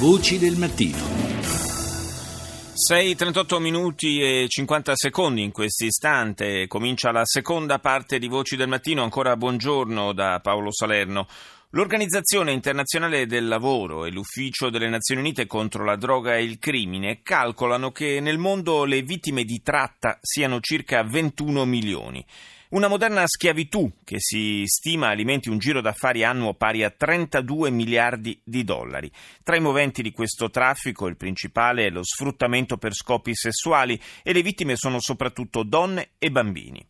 Voci del mattino. 6.38 minuti e 50 secondi in questo istante. Comincia la seconda parte di Voci del Mattino. Ancora buongiorno da Paolo Salerno. L'Organizzazione internazionale del lavoro e l'Ufficio delle Nazioni Unite contro la droga e il crimine calcolano che nel mondo le vittime di tratta siano circa 21 milioni. Una moderna schiavitù che si stima alimenti un giro d'affari annuo pari a 32 miliardi di dollari. Tra i moventi di questo traffico il principale è lo sfruttamento per scopi sessuali e le vittime sono soprattutto donne e bambini.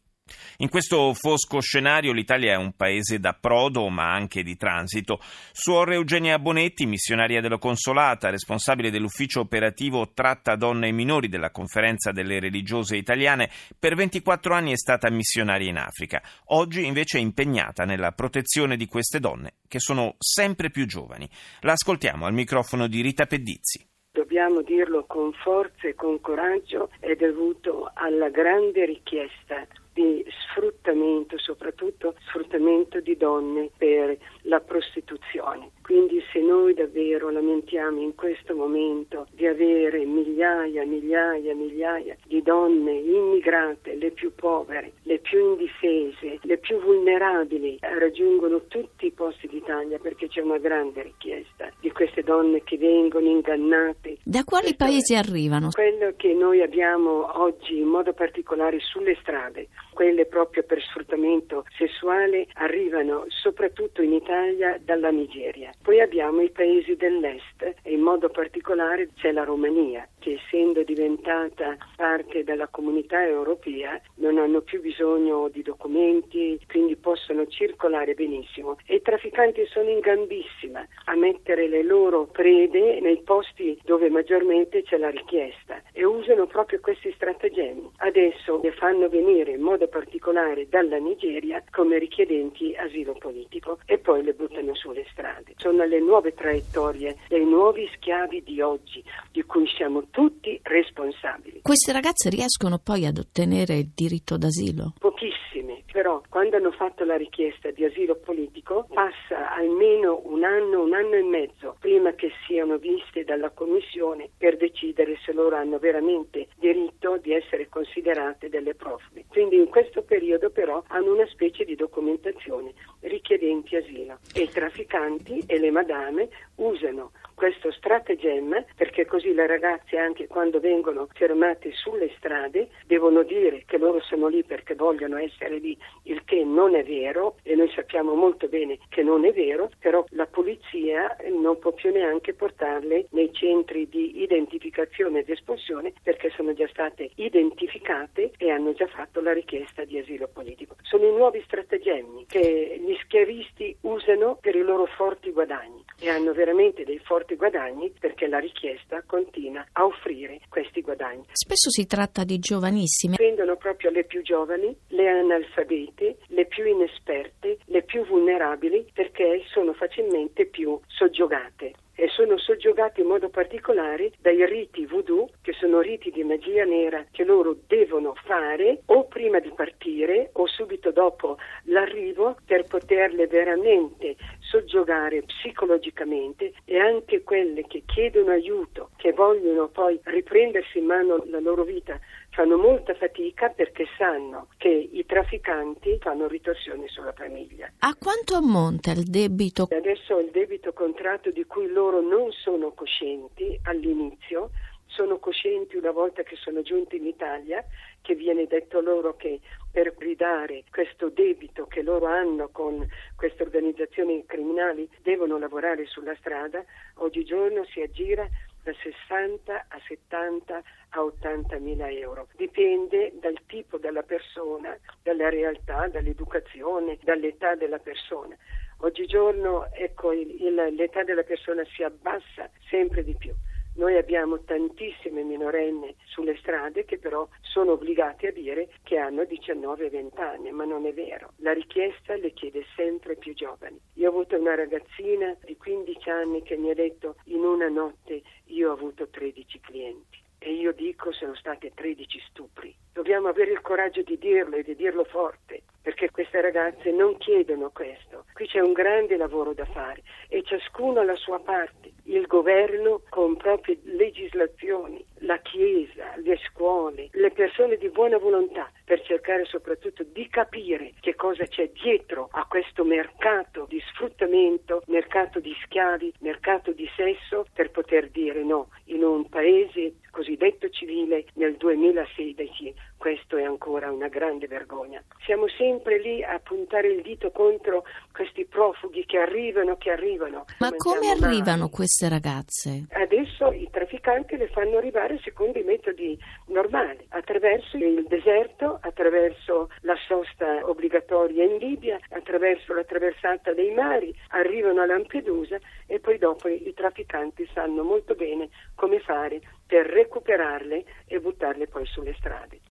In questo fosco scenario l'Italia è un paese d'approdo ma anche di transito. Suor Eugenia Bonetti, missionaria della Consolata, responsabile dell'ufficio operativo Tratta Donne e Minori della Conferenza delle Religiose Italiane, per 24 anni è stata missionaria in Africa. Oggi invece è impegnata nella protezione di queste donne che sono sempre più giovani. La ascoltiamo al microfono di Rita Pedizzi dobbiamo dirlo con forza e con coraggio, è dovuto alla grande richiesta di sfruttamento, soprattutto sfruttamento di donne per la prostituzione. Quindi se noi davvero lamentiamo in questo momento di avere migliaia, migliaia, migliaia di donne immigrate, le più povere, le più indifese, le più vulnerabili, raggiungono tutti i posti d'Italia perché c'è una grande richiesta di queste donne che vengono ingannate. Da quali Questo paesi arrivano? Quello che noi abbiamo oggi in modo particolare sulle strade, quelle proprio per sfruttamento sessuale, arrivano soprattutto in Italia dalla Nigeria. Poi abbiamo i paesi dell'est e in modo particolare c'è la Romania che essendo diventata parte della comunità europea non hanno più bisogno di documenti, quindi possono circolare benissimo e i trafficanti sono in gambissima a mettere le loro prede nei posti dove maggiormente c'è la richiesta e usano proprio questi stratagemmi. Adesso le fanno venire in modo particolare dalla Nigeria come richiedenti asilo politico e poi le buttano sulle strade. Sono le nuove traiettorie dei nuovi schiavi di oggi, di cui siamo tutti responsabili. Queste ragazze riescono poi ad ottenere il diritto d'asilo? Pochissime, però quando hanno fatto la richiesta di asilo politico passa almeno un anno, un anno e mezzo prima che siano viste dalla Commissione per decidere se loro hanno veramente diritto di essere considerate delle profughe. Quindi in questo periodo però hanno una specie di documentazione richiedenti asilo e i trafficanti e le madame usano stratagemma perché così le ragazze anche quando vengono fermate sulle strade devono dire che loro sono lì perché vogliono essere lì, il che non è vero e noi sappiamo molto bene che non è vero, però la polizia non può più neanche portarle nei centri di identificazione ed espulsione perché sono già state identificate e hanno già fatto la richiesta di asilo politico. Sono i nuovi stratagemmi che gli schiavisti usano per i loro forti guadagni e hanno veramente dei forti forti guadagni perché la richiesta continua a offrire questi guadagni. Spesso si tratta di giovanissime. Prendono proprio le più giovani, le analfabete, le più inesperte, le più vulnerabili perché sono facilmente più soggiogate e sono soggiogati in modo particolare dai riti voodoo, che sono riti di magia nera che loro devono fare o prima di partire o subito dopo l'arrivo per poterle veramente soggiogare psicologicamente e anche quelle che chiedono aiuto, che vogliono poi riprendersi in mano la loro vita fanno molta fatica perché sanno che i trafficanti fanno ritorsioni sulla famiglia. A quanto ammonta il debito? Adesso il debito contratto di cui loro non sono coscienti all'inizio, sono coscienti una volta che sono giunti in Italia che viene detto loro che per ridare questo debito che loro hanno con queste organizzazioni criminali devono lavorare sulla strada, oggigiorno si aggira da 60 a 70 a 80 mila euro. Dipende dal tipo della persona, dalla realtà, dall'educazione, dall'età della persona. Oggigiorno ecco, il, il, l'età della persona si abbassa sempre di più. Noi abbiamo tantissime minorenni sulle strade che però sono obbligate a dire che hanno 19-20 anni, ma non è vero. La richiesta le chiede sempre più giovani. Io ho avuto una ragazzina di 15 anni che mi ha detto in una notte io ho avuto 13 clienti. e io dico sono state 13 stupri. Dobbiamo avere il coraggio di dirlo e di dirlo forte, perché queste ragazze non chiedono questo. Qui c'è un grande lavoro da fare e ciascuno ha la sua parte. Il governo con proprie legislazioni, la Chiesa, le scuole, le persone di buona volontà per cercare soprattutto di capire che cosa c'è dietro a questo mercato di sfruttamento, mercato di schiavi, mercato di sesso, per poter dire no in un paese cosiddetto nel 2016. Questo è ancora una grande vergogna. Siamo sempre lì a puntare il dito contro questi profughi che arrivano, che arrivano. Ma come arrivano mai. queste ragazze? Adesso i trafficanti le fanno arrivare secondo i metodi normali, attraverso il deserto, attraverso la sosta obbligatoria in Libia, attraverso la traversata dei mari, arrivano a Lampedusa e poi dopo i trafficanti sanno molto bene come fare per recuperarle e buttarle poi sulle strade.